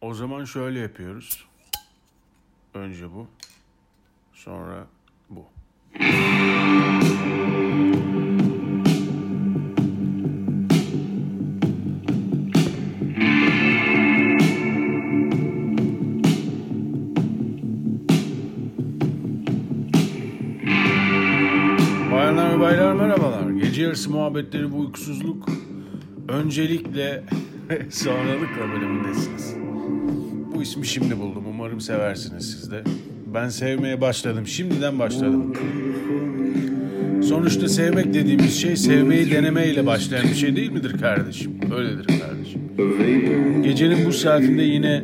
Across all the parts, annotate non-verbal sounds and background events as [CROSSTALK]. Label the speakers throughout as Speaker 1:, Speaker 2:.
Speaker 1: O zaman şöyle yapıyoruz. Önce bu. Sonra bu. Bayanlar ve baylar merhabalar. Gece yarısı muhabbetleri bu uykusuzluk öncelikle [LAUGHS] sonralıkla bölümündesiniz. Bu ismi şimdi buldum. Umarım seversiniz siz de. Ben sevmeye başladım. Şimdiden başladım. Sonuçta sevmek dediğimiz şey sevmeyi denemeyle başlayan bir şey değil midir kardeşim? Öyledir kardeşim. Gecenin bu saatinde yine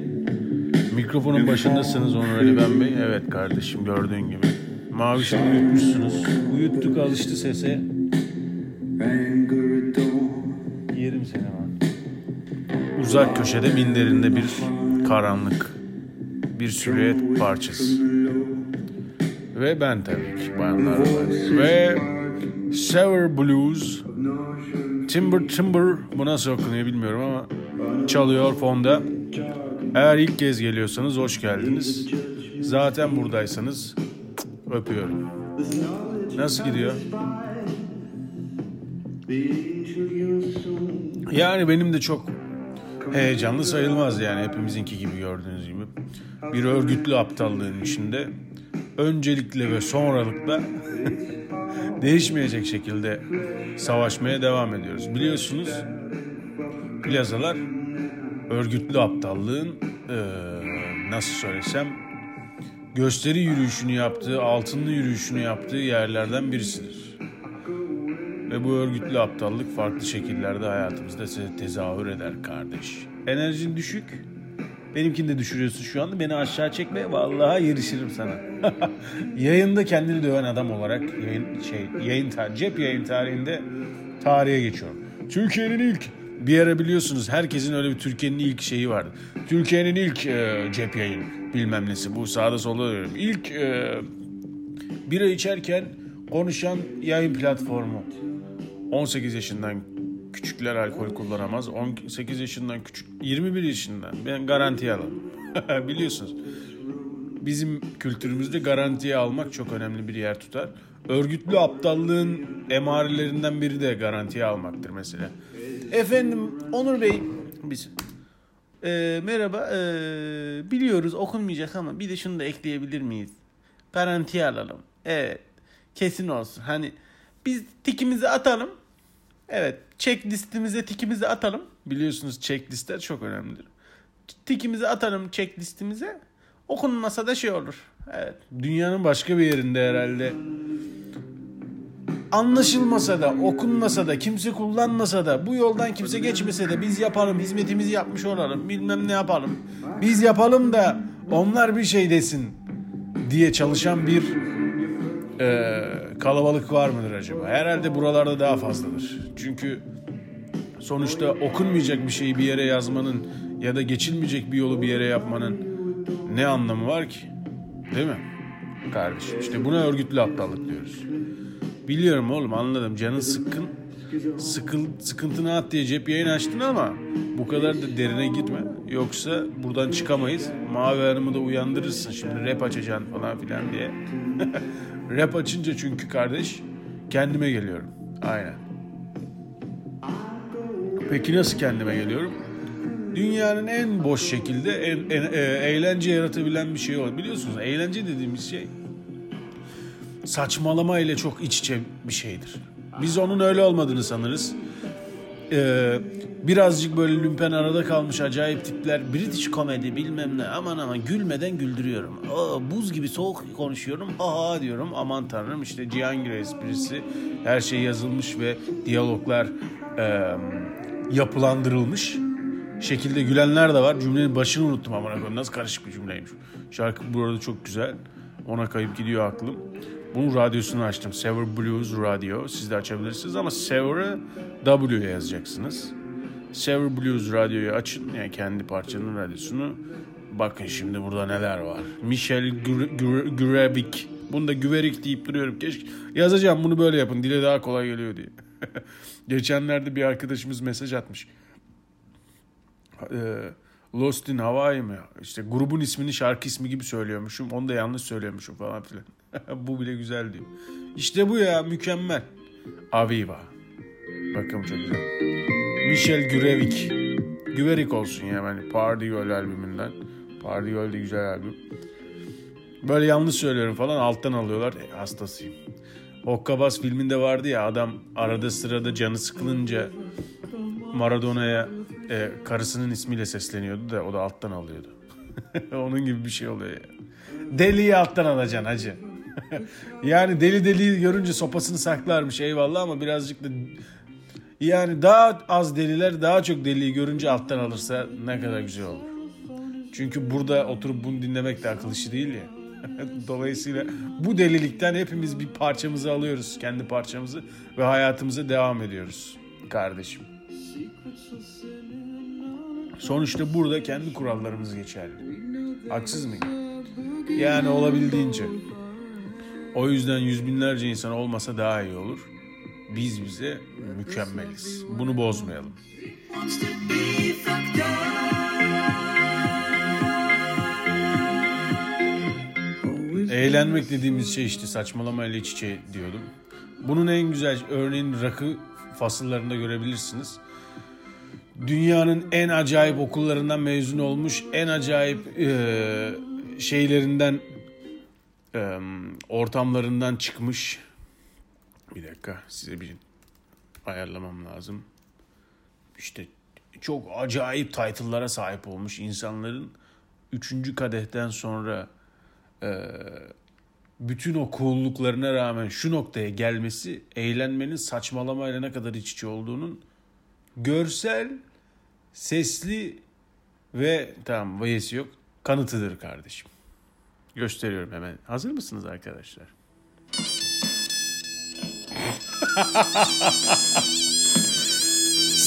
Speaker 1: mikrofonun başındasınız Onur Ali Ben Bey. Evet kardeşim gördüğün gibi. Mavişini uyutmuşsunuz. Uyuttuk alıştı sese. Yerim seni ben. Uzak köşede minderinde bir karanlık. Bir silüet parçası. Ve ben tabii ki bayanlar ve- ve Sour Blues Timber Timber bu nasıl okunuyor bilmiyorum ama çalıyor fonda. Eğer ilk kez geliyorsanız hoş geldiniz. Zaten buradaysanız öpüyorum. Nasıl gidiyor? Yani benim de çok heyecanlı sayılmaz yani hepimizinki gibi gördüğünüz gibi. Bir örgütlü aptallığın içinde öncelikle ve sonralıkla [LAUGHS] değişmeyecek şekilde savaşmaya devam ediyoruz. Biliyorsunuz plazalar örgütlü aptallığın eee, nasıl söylesem gösteri yürüyüşünü yaptığı, altınlı yürüyüşünü yaptığı yerlerden birisidir. Ve bu örgütlü aptallık farklı şekillerde hayatımızda tezahür eder kardeş. Enerjin düşük. Benimkini de düşürüyorsun şu anda. Beni aşağı çekme. Vallahi yarışırım sana. [LAUGHS] Yayında kendini döven adam olarak yayın, şey, yayın cep yayın tarihinde tarihe geçiyorum. Türkiye'nin ilk bir ara biliyorsunuz herkesin öyle bir Türkiye'nin ilk şeyi vardı. Türkiye'nin ilk e, cep yayın bilmem nesi. Bu sağda solda diyorum. İlk e, bira içerken konuşan yayın platformu. 18 yaşından küçükler alkol kullanamaz. 18 yaşından küçük 21 yaşından ben garantiye alalım. [LAUGHS] Biliyorsunuz. Bizim kültürümüzde garantiye almak çok önemli bir yer tutar. Örgütlü aptallığın emarelerinden biri de garantiye almaktır mesela. Efendim Onur Bey biz Ee, merhaba ee, biliyoruz okunmayacak ama bir de şunu da ekleyebilir miyiz? Garantiye alalım. Evet kesin olsun. Hani biz tikimizi atalım. Evet checklistimize tikimizi atalım. Biliyorsunuz checklistler çok önemlidir. Tikimizi atalım checklistimize. Okunmasa da şey olur. Evet. Dünyanın başka bir yerinde herhalde anlaşılmasa da, okunmasa da, kimse kullanmasa da, bu yoldan kimse geçmese de biz yapalım, hizmetimizi yapmış olalım, bilmem ne yapalım. Biz yapalım da onlar bir şey desin diye çalışan bir e, kalabalık var mıdır acaba? Herhalde buralarda daha fazladır. Çünkü sonuçta okunmayacak bir şeyi bir yere yazmanın ya da geçilmeyecek bir yolu bir yere yapmanın ne anlamı var ki? Değil mi? Kardeşim işte buna örgütlü aptallık diyoruz. Biliyorum oğlum anladım canın sıkkın. Sıkıl, sıkıntını at diye cep yayın açtın ama bu kadar da derine gitme. Yoksa buradan çıkamayız. Mavi Hanım'ı da uyandırırsın şimdi rap açacaksın falan filan diye. [LAUGHS] rap açınca çünkü kardeş kendime geliyorum. Aynen. Peki nasıl kendime geliyorum? Dünyanın en boş şekilde en, en- e, eğlence yaratabilen bir şey o. Biliyorsunuz eğlence dediğimiz şey saçmalama ile çok iç içe bir şeydir. Biz onun öyle olmadığını sanırız. Ee, birazcık böyle lümpen arada kalmış acayip tipler British komedi bilmem ne aman aman gülmeden güldürüyorum. Aa, buz gibi soğuk konuşuyorum ha ha diyorum aman tanrım işte Cihangir esprisi her şey yazılmış ve diyaloglar e, yapılandırılmış şekilde gülenler de var. Cümlenin başını unuttum ama nasıl karışık bir cümleymiş. Şarkı bu arada çok güzel. Ona kayıp gidiyor aklım. Bunun radyosunu açtım. Sever Blues Radio. Siz de açabilirsiniz ama Sever'ı W'ye yazacaksınız. Sever Blues Radyo'yu açın. Yani kendi parçanın radyosunu. Bakın şimdi burada neler var. Michel Grebik. Bunu da güverik deyip duruyorum. Keşke yazacağım bunu böyle yapın. Dile daha kolay geliyor diye. [LAUGHS] Geçenlerde bir arkadaşımız mesaj atmış. Ee, Lost in Hawaii mi? İşte grubun ismini şarkı ismi gibi söylüyormuşum. Onu da yanlış söylüyormuşum falan filan. [LAUGHS] bu bile güzel diyor. İşte bu ya mükemmel. Aviva. Bakın çok güzel. Michel Gürevik. Güverik olsun ya yani Party Girl albümünden. Party Girl de güzel albüm. Böyle yanlış söylüyorum falan alttan alıyorlar. E, hastasıyım. Hokkabaz filminde vardı ya adam arada sırada canı sıkılınca Maradona'ya e, karısının ismiyle sesleniyordu da o da alttan alıyordu. [LAUGHS] Onun gibi bir şey oluyor ya. Deliyi alttan alacaksın hacı. [LAUGHS] yani deli deli görünce sopasını saklarmış eyvallah ama birazcık da yani daha az deliler daha çok deliyi görünce alttan alırsa ne kadar güzel olur. Çünkü burada oturup bunu dinlemek de akıl işi değil ya. [LAUGHS] Dolayısıyla bu delilikten hepimiz bir parçamızı alıyoruz. Kendi parçamızı ve hayatımıza devam ediyoruz kardeşim. Sonuçta burada kendi kurallarımız geçerli. Haksız mıyım? Yani olabildiğince. O yüzden yüz binlerce insan olmasa daha iyi olur. Biz bize mükemmeliz. Bunu bozmayalım. Eğlenmek dediğimiz şey işte saçmalamayla iç içe diyordum. Bunun en güzel örneğin rakı fasıllarında görebilirsiniz. Dünyanın en acayip okullarından mezun olmuş, en acayip e, şeylerinden, ortamlarından çıkmış. Bir dakika size bir ayarlamam lazım. İşte çok acayip title'lara sahip olmuş insanların üçüncü kadehten sonra e, bütün o cool'luklarına rağmen şu noktaya gelmesi eğlenmenin saçmalamayla ne kadar iç içe olduğunun görsel, sesli ve tamam vayesi yok kanıtıdır kardeşim. Gösteriyorum hemen. Hazır mısınız arkadaşlar?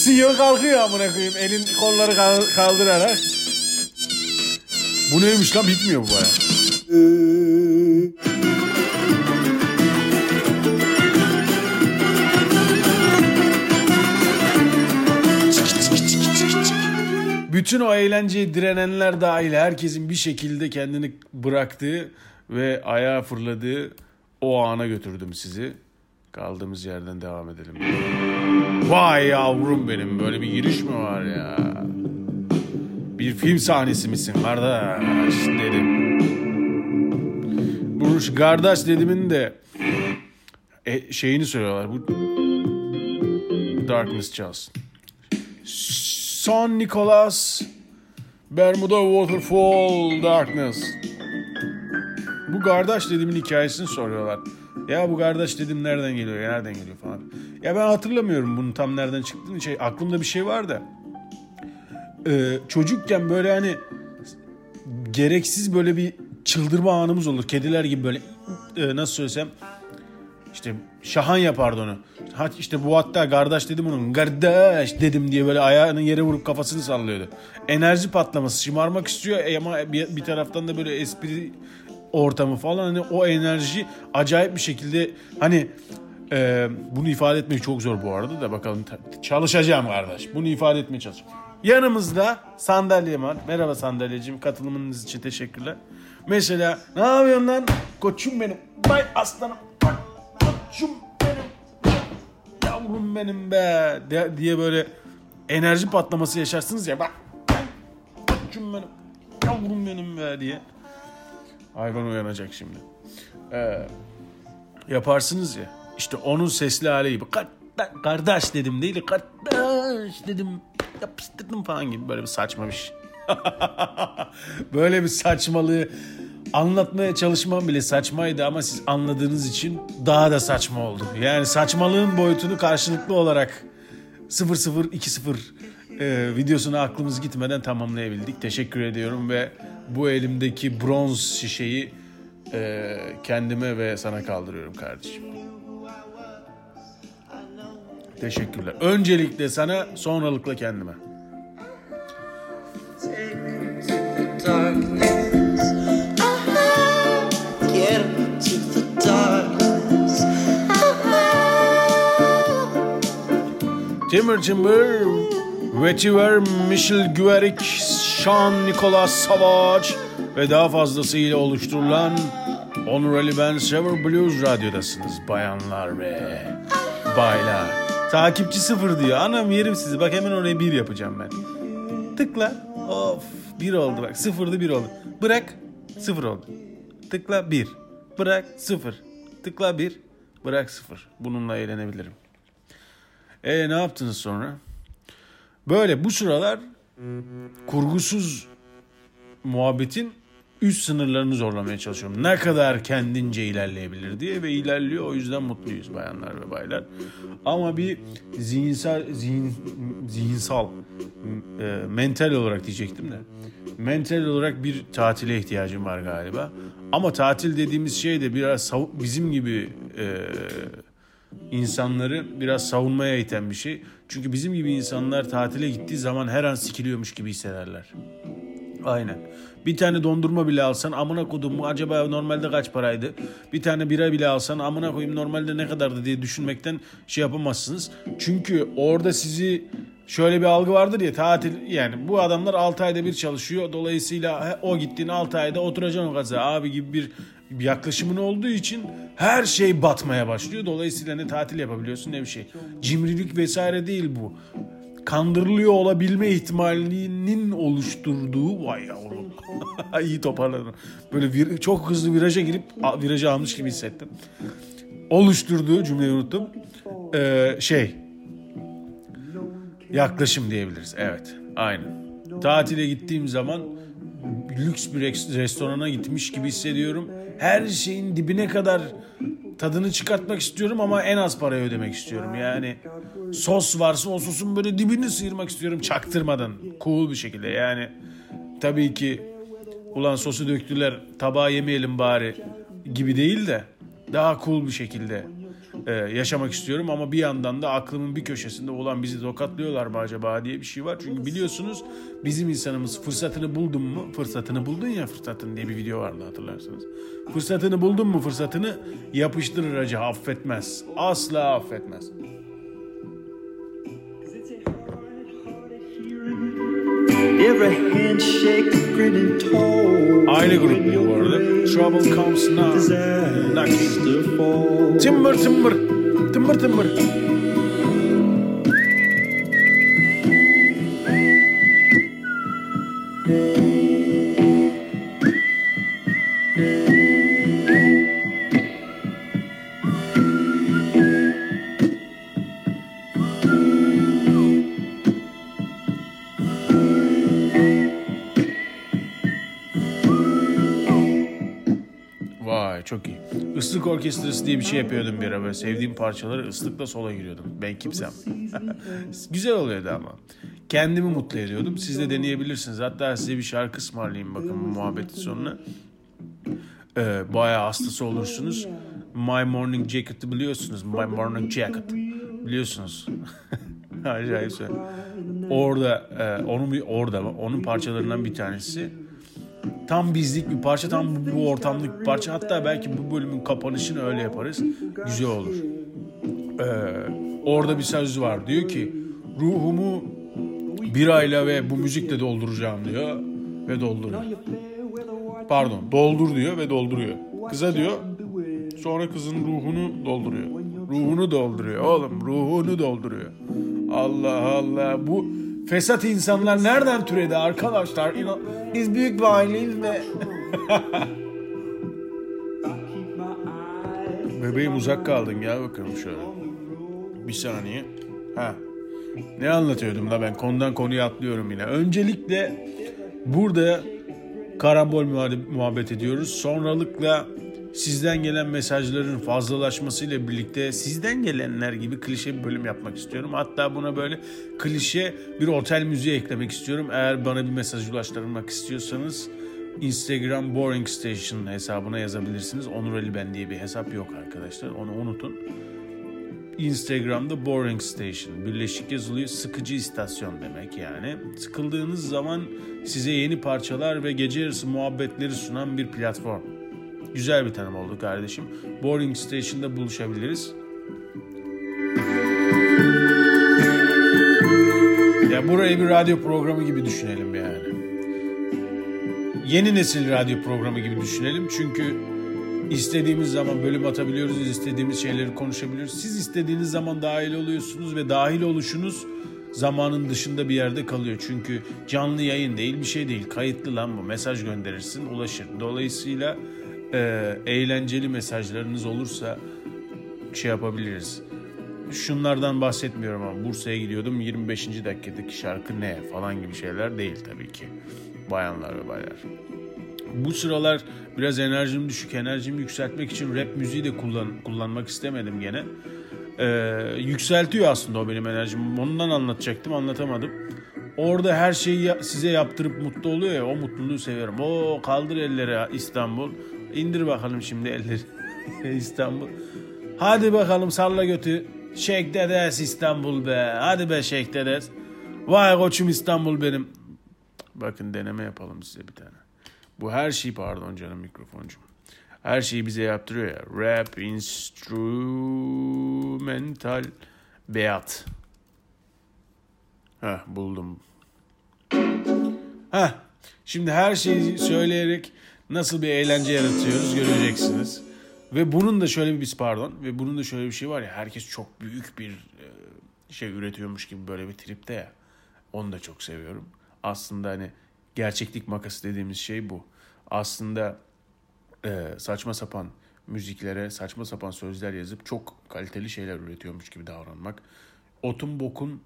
Speaker 1: CEO kalkıyor amına koyayım elin kolları kaldırarak. Bu neymiş lan bitmiyor bu baya. Bütün o eğlenceye direnenler dahil herkesin bir şekilde kendini bıraktığı ve ayağa fırladığı o ana götürdüm sizi. Kaldığımız yerden devam edelim. Vay yavrum benim böyle bir giriş mi var ya? Bir film sahnesi misin kardeş dedim. Bu kardeş dedimin de e, şeyini söylüyorlar. Bu Darkness Charles. Son Nicholas Bermuda Waterfall Darkness. Bu kardeş dediğimin hikayesini soruyorlar. Ya bu kardeş dedim nereden geliyor, nereden geliyor falan. Ya ben hatırlamıyorum bunun tam nereden çıktığını. Şey, aklımda bir şey var da. Ee, çocukken böyle hani gereksiz böyle bir çıldırma anımız olur. Kediler gibi böyle e, nasıl söylesem işte Şahan yapardı onu. Ha işte bu hatta kardeş dedim onun. Kardeş dedim diye böyle ayağını yere vurup kafasını sallıyordu. Enerji patlaması şımarmak istiyor e, ama bir, taraftan da böyle espri ortamı falan hani o enerji acayip bir şekilde hani e, bunu ifade etmek çok zor bu arada da bakalım çalışacağım kardeş. Bunu ifade etmeye çalışacağım. Yanımızda sandalye var. Merhaba sandalyecim. Katılımınız için teşekkürler. Mesela ne yapıyorsun lan? Koçum benim. Bay aslanım. Koçum benim. Yavrum benim be. diye böyle enerji patlaması yaşarsınız ya. Bak. Koçum benim. Yavrum benim be diye. Hayvan uyanacak şimdi. Ee, yaparsınız ya. İşte onun sesli hali gibi. Kardeş dedim değil. Kardeş dedim. Yapıştırdım falan gibi. Böyle bir saçma bir şey. [LAUGHS] Böyle bir saçmalığı anlatmaya çalışmam bile saçmaydı ama siz anladığınız için daha da saçma oldu. Yani saçmalığın boyutunu karşılıklı olarak 0020 e, videosunu aklımız gitmeden tamamlayabildik. Teşekkür ediyorum ve bu elimdeki bronz şişeyi e, kendime ve sana kaldırıyorum kardeşim. Teşekkürler. Öncelikle sana, sonralıkla kendime. Timber Timber Vetiver Michel Güverik Sean Nicholas Savage ve daha fazlasıyla oluşturulan Onur Ali Ben Sever Blues Radyo'dasınız bayanlar ve baylar. Takipçi sıfır diyor. Anam yerim sizi. Bak hemen oraya bir yapacağım ben. Tıkla. Of bir oldu bak. Sıfırdı bir oldu. Bırak. Sıfır oldu. Tıkla bir. Bırak sıfır. Tıkla bir. Bırak sıfır. Bununla eğlenebilirim. E ne yaptınız sonra? Böyle bu sıralar kurgusuz muhabbetin üst sınırlarını zorlamaya çalışıyorum. Ne kadar kendince ilerleyebilir diye ve ilerliyor. O yüzden mutluyuz bayanlar ve baylar. Ama bir zihinsel, zihin, zihinsal, e, mental olarak diyecektim de. Mental olarak bir tatile ihtiyacım var galiba. Ama tatil dediğimiz şey de biraz bizim gibi e, insanları biraz savunmaya iten bir şey. Çünkü bizim gibi insanlar tatile gittiği zaman her an sikiliyormuş gibi hissederler. Aynen. Bir tane dondurma bile alsan amına kodum mu acaba normalde kaç paraydı? Bir tane bira bile alsan amına koyayım normalde ne kadardı diye düşünmekten şey yapamazsınız. Çünkü orada sizi şöyle bir algı vardır ya tatil yani bu adamlar 6 ayda bir çalışıyor. Dolayısıyla o gittiğin 6 ayda oturacaksın o gaza abi gibi bir yaklaşımın olduğu için her şey batmaya başlıyor. Dolayısıyla ne tatil yapabiliyorsun ne bir şey. Cimrilik vesaire değil bu. Kandırılıyor olabilme ihtimalinin oluşturduğu vay yavrum. [LAUGHS] İyi toparladım. Böyle vir, çok hızlı viraja girip virajı almış gibi hissettim. Oluşturduğu cümleyi unuttum. Ee, şey yaklaşım diyebiliriz. Evet. Aynen. Tatile gittiğim zaman lüks bir restorana gitmiş gibi hissediyorum. Her şeyin dibine kadar tadını çıkartmak istiyorum ama en az parayı ödemek istiyorum. Yani sos varsa o sosun böyle dibini sıyırmak istiyorum çaktırmadan. Cool bir şekilde yani. Tabii ki ulan sosu döktüler tabağa yemeyelim bari gibi değil de daha cool bir şekilde e, yaşamak istiyorum ama bir yandan da aklımın bir köşesinde olan bizi tokatlıyorlar mı acaba diye bir şey var. Çünkü biliyorsunuz bizim insanımız fırsatını buldun mu? Fırsatını buldun ya fırsatını diye bir video vardı hatırlarsınız. Fırsatını buldun mu fırsatını yapıştırır acı affetmez. Asla affetmez. Aynı grup bu arada. Trouble comes now. Timber timber. Timber timber. Orkestrası diye bir şey yapıyordum bir ara. Sevdiğim parçaları ıslıkla sola giriyordum. Ben kimsem. [LAUGHS] Güzel oluyordu ama. Kendimi mutlu ediyordum. Siz de deneyebilirsiniz. Hatta size bir şarkı ısmarlayayım bakın bu muhabbetin sonuna. Ee, bayağı hastası olursunuz. My Morning Jacket'ı biliyorsunuz. My Morning Jacket. Biliyorsunuz. [LAUGHS] Acayip Orada, e, onun orada onun parçalarından bir tanesi Tam bizlik bir parça, tam bu ortamlık bir parça. Hatta belki bu bölümün kapanışını öyle yaparız. Güzel olur. Ee, orada bir söz var. Diyor ki ruhumu bir ayla ve bu müzikle dolduracağım diyor ve dolduruyor. Pardon doldur diyor ve dolduruyor. Kıza diyor sonra kızın ruhunu dolduruyor. Ruhunu dolduruyor oğlum ruhunu dolduruyor. Allah Allah bu Fesat insanlar nereden türedi arkadaşlar? Biz büyük bir aileyiz ve... [LAUGHS] Bebeğim uzak kaldın gel bakalım şöyle. Bir saniye. Ha. Ne anlatıyordum la ben konudan konuya atlıyorum yine. Öncelikle burada karambol muhabbet ediyoruz. Sonralıkla sizden gelen mesajların fazlalaşmasıyla birlikte sizden gelenler gibi klişe bir bölüm yapmak istiyorum. Hatta buna böyle klişe bir otel müziği eklemek istiyorum. Eğer bana bir mesaj ulaştırmak istiyorsanız Instagram Boring Station hesabına yazabilirsiniz. Onur Ali Ben diye bir hesap yok arkadaşlar. Onu unutun. Instagram'da Boring Station. Birleşik yazılıyor. Sıkıcı istasyon demek yani. Sıkıldığınız zaman size yeni parçalar ve gece yarısı muhabbetleri sunan bir platform. Güzel bir tanım oldu kardeşim. Boring Station'da buluşabiliriz. Ya burayı bir radyo programı gibi düşünelim yani. yeni nesil radyo programı gibi düşünelim. Çünkü istediğimiz zaman bölüm atabiliyoruz, istediğimiz şeyleri konuşabiliyoruz. Siz istediğiniz zaman dahil oluyorsunuz ve dahil oluşunuz zamanın dışında bir yerde kalıyor. Çünkü canlı yayın değil bir şey değil. Kayıtlı lan bu. Mesaj gönderirsin ulaşır. Dolayısıyla e, eğlenceli mesajlarınız olursa şey yapabiliriz. Şunlardan bahsetmiyorum ama Bursa'ya gidiyordum 25. dakikadaki şarkı ne falan gibi şeyler değil tabii ki. Bayanlar ve baylar. Bu sıralar biraz enerjim düşük. Enerjimi yükseltmek için rap müziği de kullan, kullanmak istemedim gene. Ee, yükseltiyor aslında o benim enerjimi. Ondan anlatacaktım anlatamadım. Orada her şeyi size yaptırıp mutlu oluyor ya o mutluluğu seviyorum. O kaldır elleri İstanbul. İndir bakalım şimdi elleri [LAUGHS] İstanbul. Hadi bakalım salla götü. Şeyh dedes İstanbul be. Hadi be Şeyh dedes. Vay koçum İstanbul benim. Bakın deneme yapalım size bir tane. Bu her şey pardon canım mikrofoncum. Her şeyi bize yaptırıyor ya. Rap, instrumental, beyat. Heh buldum. Heh şimdi her şeyi söyleyerek nasıl bir eğlence yaratıyoruz göreceksiniz. Ve bunun da şöyle bir pardon ve bunun da şöyle bir şey var ya herkes çok büyük bir şey üretiyormuş gibi böyle bir tripte ya. Onu da çok seviyorum. Aslında hani gerçeklik makası dediğimiz şey bu. Aslında e, saçma sapan müziklere saçma sapan sözler yazıp çok kaliteli şeyler üretiyormuş gibi davranmak. Otun bokun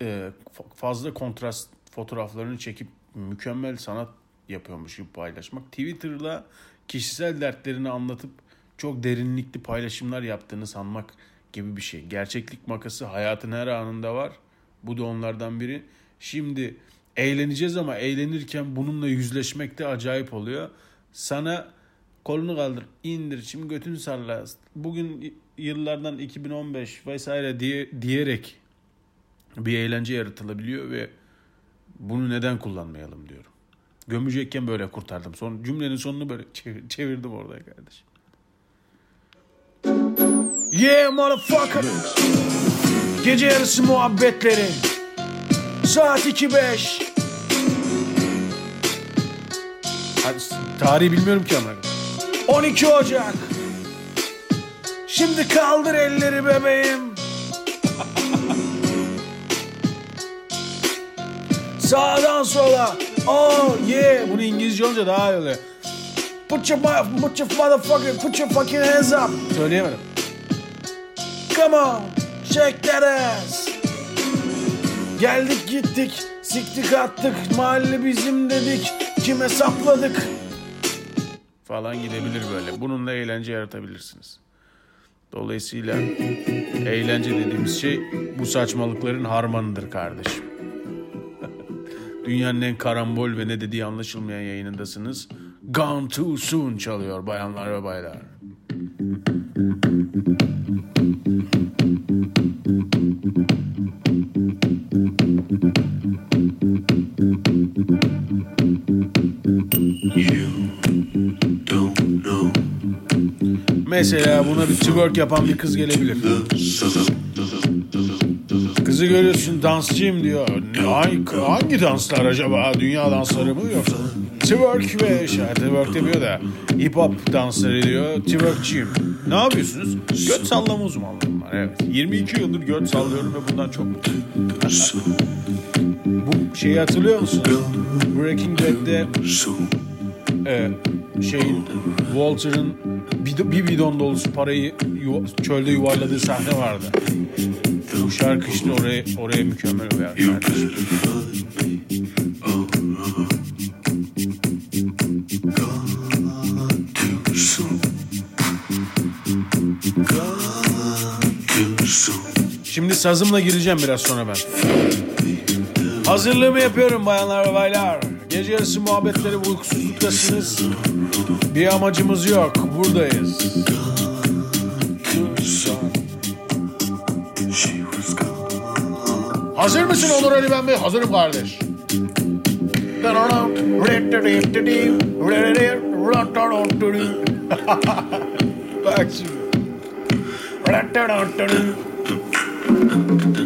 Speaker 1: e, fazla kontrast fotoğraflarını çekip mükemmel sanat yapıyormuş gibi paylaşmak. Twitter'da kişisel dertlerini anlatıp çok derinlikli paylaşımlar yaptığını sanmak gibi bir şey. Gerçeklik makası hayatın her anında var. Bu da onlardan biri. Şimdi eğleneceğiz ama eğlenirken bununla yüzleşmek de acayip oluyor. Sana kolunu kaldır, indir, şimdi götünü salla. Bugün yıllardan 2015 vesaire diye diyerek bir eğlence yaratılabiliyor ve bunu neden kullanmayalım diyorum. Gömecekken böyle kurtardım. Son cümlenin sonunu böyle [LAUGHS] çevir, çevirdim orada kardeşim. Yeah motherfucker. Gece yarısı muhabbetleri. Saat 2.5. Hadi, tarihi bilmiyorum ki ama. 12 Ocak. Şimdi kaldır elleri bebeğim. [LAUGHS] Sağdan sola. Oh yeah. Bunu İngilizce olunca daha iyi oluyor. Put your, put your motherfucking, put your fucking hands up. Söyleyemedim. Come on. Shake that ass. Geldik gittik. Siktik attık. Mahalle bizim dedik. Kime sapladık. Falan gidebilir böyle. Bununla eğlence yaratabilirsiniz. Dolayısıyla eğlence dediğimiz şey bu saçmalıkların harmanıdır kardeşim. Dünyanın en karambol ve ne dediği anlaşılmayan yayınındasınız. Gone Too Soon çalıyor bayanlar ve baylar. Mesela buna bir twerk yapan bir kız gelebilir. Kızı görüyorsun dansçıyım diyor. Hangi, hangi danslar acaba? Dünya dansları mı yoksa? Twerk ve şey, twerk demiyor da hip hop dansları diyor. Twerkçiyim. Ne yapıyorsunuz? Göt sallama uzmanlığım var evet. 22 yıldır göt sallıyorum ve bundan çok. Bu şeyi hatırlıyor musun? Breaking Bad'de e, şeyin Walter'ın bir, bir bidon dolusu parayı yuva, çölde yuvarladığı sahne vardı. Bu şarkı işte oraya, oraya mükemmel uyar. Şimdi sazımla gireceğim biraz sonra ben. Hazırlığımı yapıyorum bayanlar ve baylar. Gece yarısı muhabbetleri uykusuzluktasınız. Bir amacımız yok. Buradayız. Hazır mısın Onur Ali Ben Bey? Hazırım kardeş. Bak şimdi. [LAUGHS]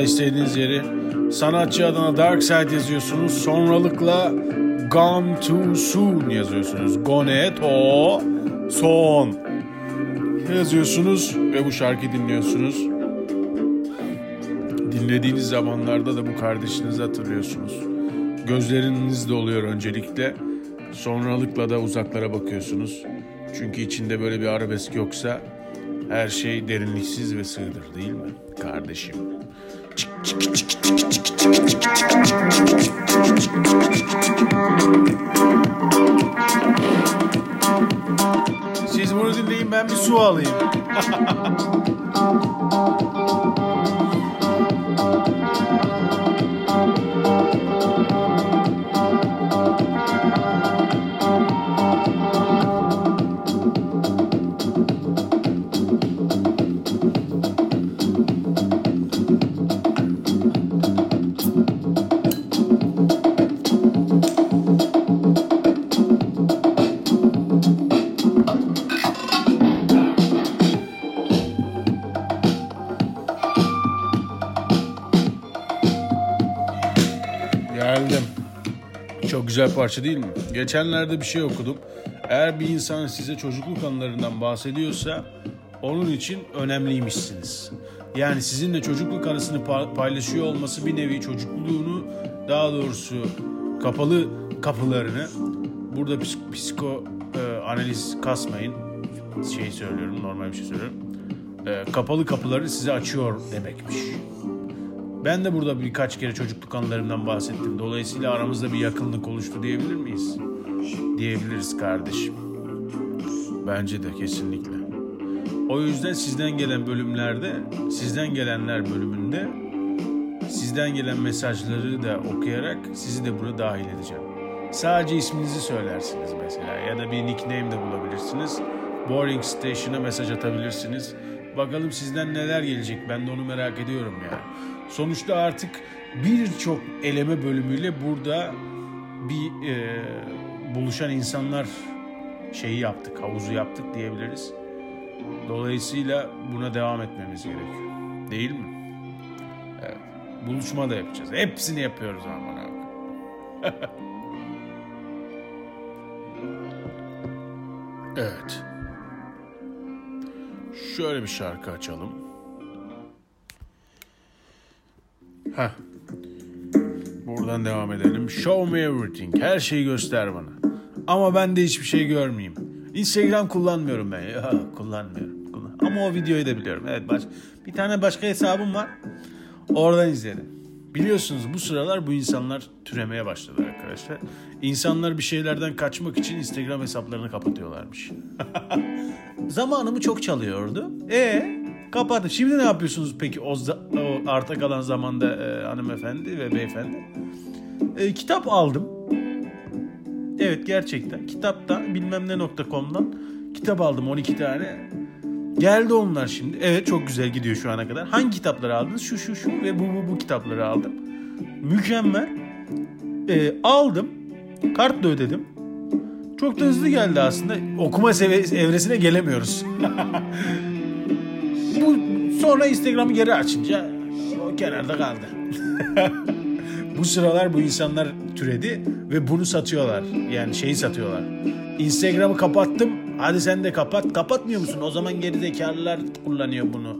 Speaker 1: da istediğiniz yeri. Sanatçı adına Dark Side yazıyorsunuz. Sonralıkla Gone Too Soon yazıyorsunuz. Gone to son yazıyorsunuz ve bu şarkı dinliyorsunuz. Dinlediğiniz zamanlarda da bu kardeşinizi hatırlıyorsunuz. Gözleriniz de oluyor öncelikle. Sonralıkla da uzaklara bakıyorsunuz. Çünkü içinde böyle bir arabesk yoksa her şey derinliksiz ve sığdır değil mi kardeşim? Siz bunu dinleyin ben bir su güzel parça değil mi? Geçenlerde bir şey okudum. Eğer bir insan size çocukluk anılarından bahsediyorsa onun için önemliymişsiniz. Yani sizinle çocukluk anısını pa- paylaşıyor olması bir nevi çocukluğunu daha doğrusu kapalı kapılarını burada psik- psiko e, analiz kasmayın. Şey söylüyorum normal bir şey söylüyorum. E, kapalı kapıları size açıyor demekmiş. Ben de burada birkaç kere çocukluk anılarımdan bahsettim. Dolayısıyla aramızda bir yakınlık oluştu diyebilir miyiz? Diyebiliriz kardeşim. Bence de kesinlikle. O yüzden sizden gelen bölümlerde, sizden gelenler bölümünde sizden gelen mesajları da okuyarak sizi de buna dahil edeceğim. Sadece isminizi söylersiniz mesela ya da bir nickname de bulabilirsiniz. Boring Station'a mesaj atabilirsiniz. Bakalım sizden neler gelecek ben de onu merak ediyorum yani. Sonuçta artık birçok eleme bölümüyle burada bir e, buluşan insanlar şeyi yaptık, havuzu yaptık diyebiliriz. Dolayısıyla buna devam etmemiz gerekiyor. Değil mi? Evet. Buluşma da yapacağız. Hepsini yapıyoruz aman abi. [LAUGHS] evet. Şöyle bir şarkı açalım. Heh. Buradan devam edelim. Show me everything. Her şeyi göster bana. Ama ben de hiçbir şey görmeyeyim. Instagram kullanmıyorum ben. Ya, kullanmıyorum. Kullan- Ama o videoyu da biliyorum. Evet baş... bir tane başka hesabım var. Oradan izledim. Biliyorsunuz bu sıralar bu insanlar türemeye başladı arkadaşlar. İnsanlar bir şeylerden kaçmak için Instagram hesaplarını kapatıyorlarmış. [LAUGHS] Zamanımı çok çalıyordu. E kapattım. Şimdi ne yapıyorsunuz peki o, o arta kalan zamanda e, hanımefendi ve beyefendi? E, kitap aldım. Evet gerçekten. Kitaptan bilmem ne nokta.com'dan kitap aldım 12 tane. Geldi onlar şimdi. Evet çok güzel gidiyor şu ana kadar. Hangi kitapları aldınız? Şu şu şu ve bu bu bu kitapları aldım. Mükemmel. E, aldım. Kartla ödedim. Çok da hızlı geldi aslında. Okuma seve- evresine gelemiyoruz. [LAUGHS] bu sonra Instagram'ı geri açınca o kenarda kaldı. [LAUGHS] bu sıralar bu insanlar türedi ve bunu satıyorlar. Yani şeyi satıyorlar. Instagram'ı kapattım. Hadi sen de kapat. Kapatmıyor musun? O zaman gerizekalılar kullanıyor bunu.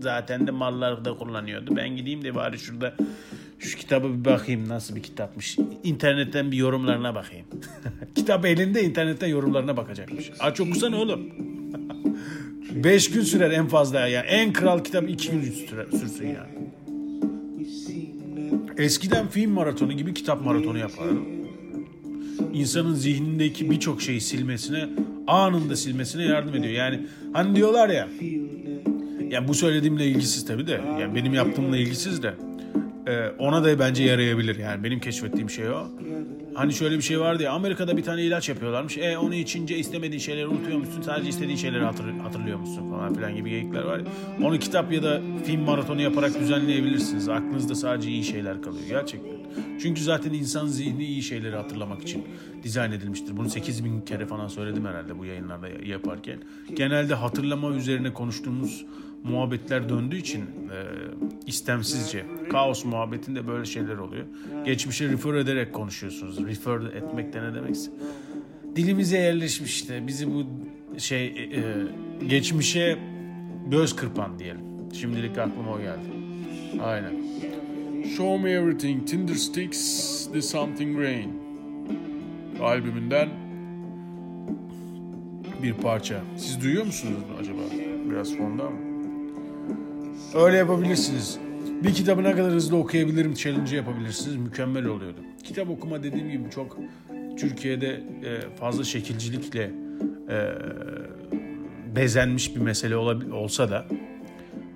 Speaker 1: Zaten de mallar da kullanıyordu. Ben gideyim de bari şurada şu kitabı bir bakayım nasıl bir kitapmış. İnternetten bir yorumlarına bakayım. [LAUGHS] Kitap elinde internetten yorumlarına bakacakmış. Aç okusana oğlum. [LAUGHS] 5 gün sürer en fazla ya. En kral kitap 2 gün sürer, sürsün yani. Eskiden film maratonu gibi kitap maratonu yapardım. İnsanın zihnindeki birçok şeyi silmesine, anında silmesine yardım ediyor. Yani hani diyorlar ya, ya bu söylediğimle ilgisiz tabii de, yani benim yaptığımla ilgisiz de, e, ona da bence yarayabilir. Yani benim keşfettiğim şey o. Hani şöyle bir şey vardı ya, Amerika'da bir tane ilaç yapıyorlarmış. E onu içince istemediğin şeyleri unutuyor musun? Sadece istediğin şeyleri hatır- hatırlıyor musun falan filan gibi geyikler var ya. Onu kitap ya da film maratonu yaparak düzenleyebilirsiniz. Aklınızda sadece iyi şeyler kalıyor gerçekten. Çünkü zaten insan zihni iyi şeyleri hatırlamak için dizayn edilmiştir. Bunu 8000 kere falan söyledim herhalde bu yayınlarda yaparken. Genelde hatırlama üzerine konuştuğumuz muhabbetler döndüğü için e, istemsizce kaos muhabbetinde böyle şeyler oluyor. Geçmişe refer ederek konuşuyorsunuz. Refer etmek de ne demekse. Dilimize yerleşmiş işte. Bizi bu şey e, e, geçmişe göz kırpan diyelim. Şimdilik aklıma o geldi. Aynen. Show Me Everything, Tinder Sticks, The Something Rain albümünden bir parça. Siz duyuyor musunuz acaba? Biraz fonda mı? Öyle yapabilirsiniz. Bir kitabı ne kadar hızlı okuyabilirim challenge yapabilirsiniz. Mükemmel oluyordu. Kitap okuma dediğim gibi çok Türkiye'de e, fazla şekilcilikle e, bezenmiş bir mesele olsa da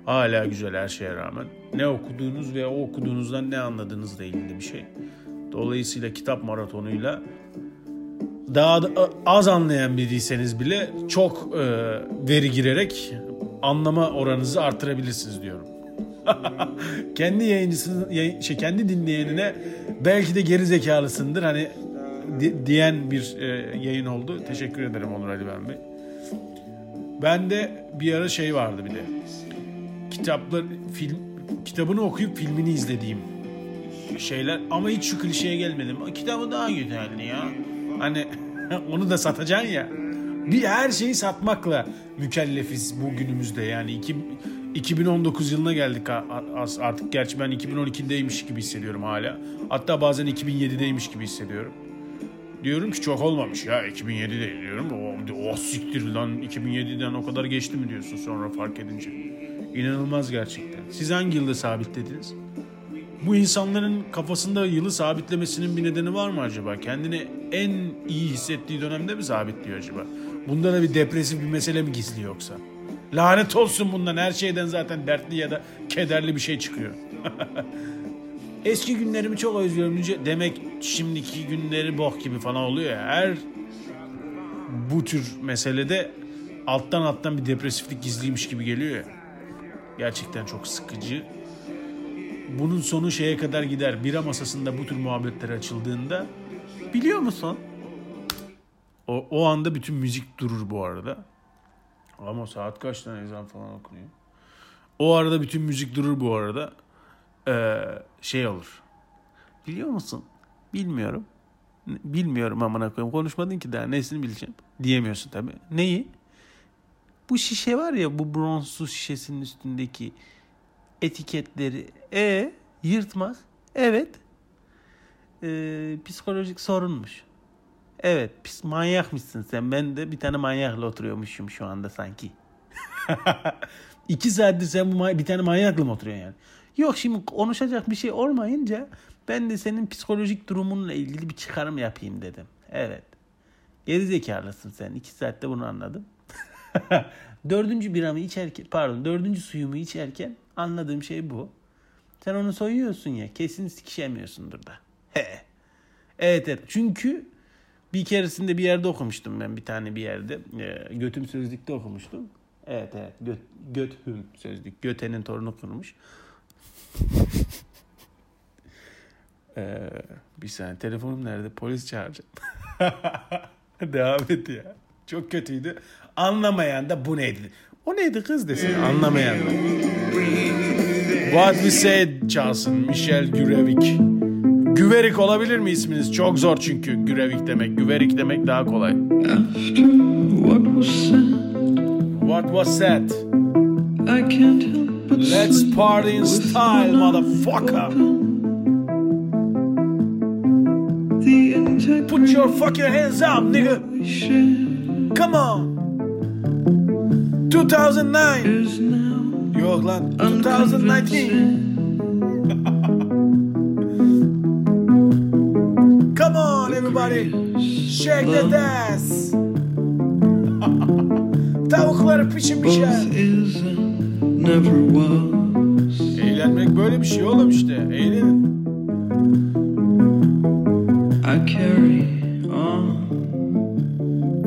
Speaker 1: hala güzel her şeye rağmen. Ne okuduğunuz ve o okuduğunuzdan ne anladığınızla ilgili bir şey. Dolayısıyla kitap maratonuyla daha da az anlayan biriyseniz bile çok e, veri girerek anlama oranınızı artırabilirsiniz diyorum. [LAUGHS] kendi yayıncısının yayın, şey kendi dinleyenine belki de geri zekalısındır hani di, diyen bir e, yayın oldu. Teşekkür ederim Onur Ali Ben Bey. Ben de bir ara şey vardı bir de. Kitaplar film kitabını okuyup filmini izlediğim şeyler ama hiç şu klişeye gelmedim. Kitabı daha güzeldi ya. Hani [LAUGHS] onu da satacaksın ya. Bir her şeyi satmakla mükellefiz bu günümüzde. Yani iki, 2019 yılına geldik artık. Gerçi ben 2012'deymiş gibi hissediyorum hala. Hatta bazen 2007'deymiş gibi hissediyorum. Diyorum ki çok olmamış ya 2007 değil diyorum. O, o siktir lan 2007'den o kadar geçti mi diyorsun sonra fark edince. İnanılmaz gerçekten. Siz hangi yılda sabitlediniz? Bu insanların kafasında yılı sabitlemesinin bir nedeni var mı acaba? Kendini en iyi hissettiği dönemde mi sabitliyor acaba? Bunda da bir depresif bir mesele mi gizli yoksa? Lanet olsun bundan her şeyden zaten dertli ya da kederli bir şey çıkıyor. [LAUGHS] Eski günlerimi çok özlüyorum demek şimdiki günleri bok gibi falan oluyor ya. Her bu tür meselede alttan alttan bir depresiflik gizliymiş gibi geliyor ya. Gerçekten çok sıkıcı. Bunun sonu şeye kadar gider. Bira masasında bu tür muhabbetler açıldığında biliyor musun? O, o anda bütün müzik durur bu arada. Ama saat kaçtan ezan falan okunuyor. O arada bütün müzik durur bu arada. Ee, şey olur. Biliyor musun? Bilmiyorum. Bilmiyorum amına koyayım. Konuşmadın ki daha nesini bileceğim. Diyemiyorsun tabii. Neyi? Bu şişe var ya bu bronzsuz şişesinin üstündeki etiketleri. E yırtmak. Evet. Ee, psikolojik sorunmuş. Evet pis manyakmışsın sen. Ben de bir tane manyakla oturuyormuşum şu anda sanki. [LAUGHS] İki saattir sen bu bir tane manyakla mı oturuyorsun yani? Yok şimdi konuşacak bir şey olmayınca ben de senin psikolojik durumunla ilgili bir çıkarım yapayım dedim. Evet. Geri zekalısın sen. İki saatte bunu anladım. [LAUGHS] dördüncü biramı içerken, pardon dördüncü suyumu içerken anladığım şey bu. Sen onu soyuyorsun ya kesin sikişemiyorsundur da. He. Evet evet. Çünkü bir keresinde bir yerde okumuştum ben bir tane bir yerde. E, götüm sözlükte okumuştum. Evet evet. Göt, göthüm sözlük. Göte'nin torunu kurmuş. [LAUGHS] ee, bir saniye telefonum nerede? Polis çağıracağım. [LAUGHS] Devam et ya. Çok kötüydü. Anlamayan da bu neydi? O neydi kız desin anlamayan da. What We Said çalsın Michel Gürevik. Güverik olabilir mi isminiz? Çok zor çünkü Gürevik demek. Güverik demek daha kolay. What was said? What was said? I can't help but Let's party in style, motherfucker. Put your fucking hands up, nigga. Come on. 2009. Yok lan. 2019. [LAUGHS] Come on everybody. Shake the ass. [LAUGHS] Tavukları pişirmişler. Eğlenmek böyle bir şey oğlum işte. Eğlenin. I carry on,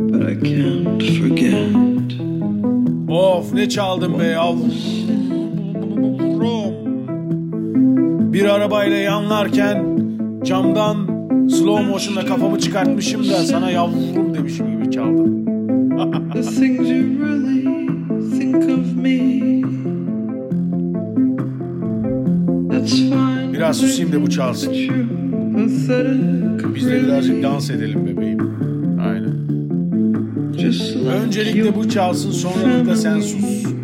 Speaker 1: but I can't forget. Of ne çaldım be yavrum. Bir arabayla yanlarken camdan slow motion'da kafamı çıkartmışım da sana yavrum demişim gibi çaldım. [LAUGHS]
Speaker 2: the things you really think of me. That's fine.
Speaker 1: Biraz susayım da bu çalsın. Biz de birazcık dans edelim bebeğim. Öncelikle bu çalsın sonra da sen sus.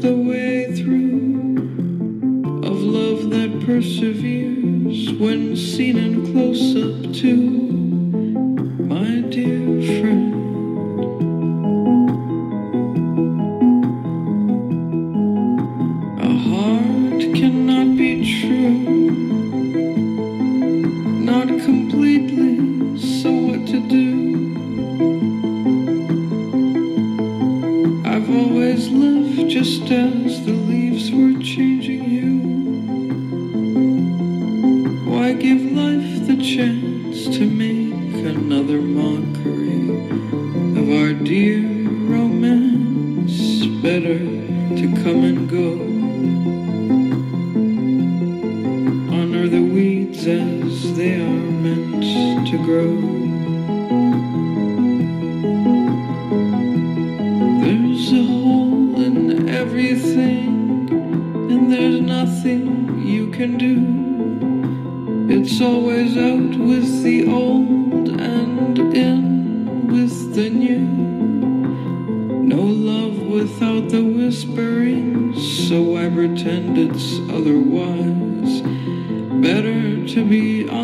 Speaker 2: The way through. Of love that perseveres when seen in close up too,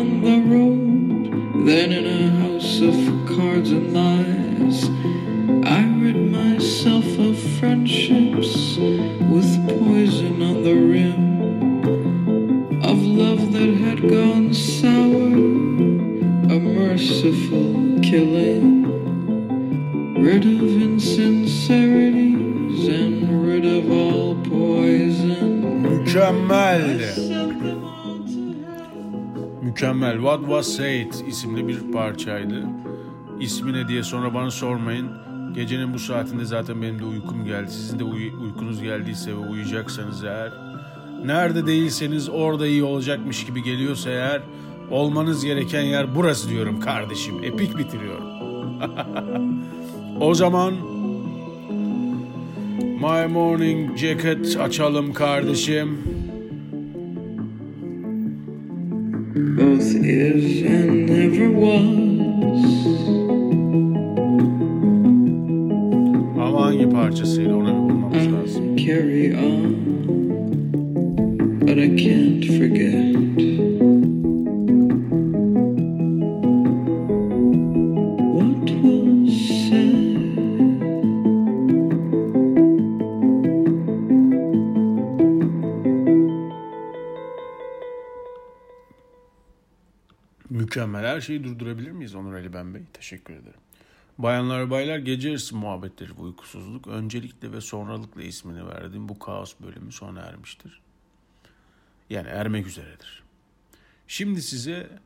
Speaker 2: on the road than in a house of cards and lies. I rid myself of friendships with poison on the rim,
Speaker 1: Mükemmel. What Was Said isimli bir parçaydı. İsmi ne diye sonra bana sormayın. Gecenin bu saatinde zaten benim de uykum geldi. Sizin de uy- uykunuz geldiyse ve uyuyacaksanız eğer. Nerede değilseniz orada iyi olacakmış gibi geliyorsa eğer olmanız gereken yer burası diyorum kardeşim. Epik bitiriyorum. [LAUGHS] o zaman My Morning Jacket açalım kardeşim.
Speaker 2: Both is and never was.
Speaker 1: Hangi parçasıydı ona bir bulmamız
Speaker 2: I
Speaker 1: lazım.
Speaker 2: carry on, but I can't forget.
Speaker 1: Mükemmel. Her şeyi durdurabilir miyiz Onur Ali Ben Bey? Teşekkür ederim. Bayanlar baylar gece yarısı muhabbetleri bu uykusuzluk. Öncelikle ve sonralıkla ismini verdiğim bu kaos bölümü sona ermiştir. Yani ermek üzeredir. Şimdi size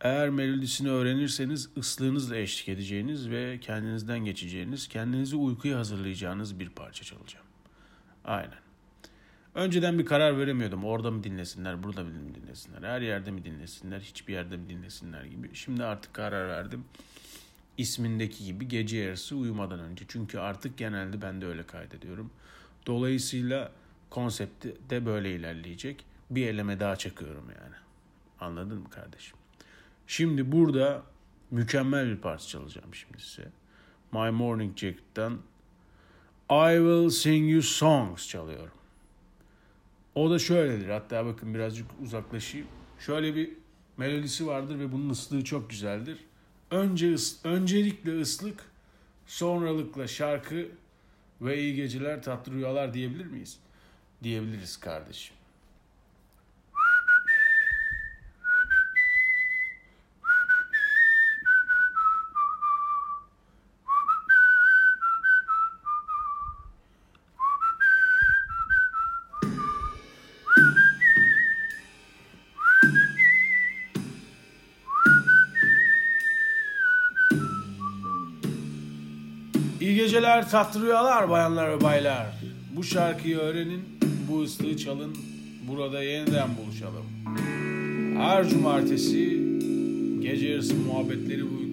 Speaker 1: eğer melodisini öğrenirseniz ıslığınızla eşlik edeceğiniz ve kendinizden geçeceğiniz, kendinizi uykuya hazırlayacağınız bir parça çalacağım. Aynen. Önceden bir karar veremiyordum. Orada mı dinlesinler, burada mı dinlesinler, her yerde mi dinlesinler, hiçbir yerde mi dinlesinler gibi. Şimdi artık karar verdim. İsmindeki gibi gece yarısı uyumadan önce. Çünkü artık genelde ben de öyle kaydediyorum. Dolayısıyla konsepti de böyle ilerleyecek. Bir eleme daha çakıyorum yani. Anladın mı kardeşim? Şimdi burada mükemmel bir parça çalacağım şimdi size. My Morning Jack'tan I Will Sing You Songs çalıyorum. O da şöyledir. Hatta bakın birazcık uzaklaşayım. Şöyle bir melodisi vardır ve bunun ıslığı çok güzeldir. Önce ıs, öncelikle ıslık, sonralıkla şarkı ve iyi geceler tatlı rüyalar diyebilir miyiz? Diyebiliriz kardeşim. Geceler, tatlı rüyalar bayanlar ve baylar. Bu şarkıyı öğrenin, bu ıslığı çalın, burada yeniden buluşalım. Her cumartesi gece yarısı muhabbetleri uykusuz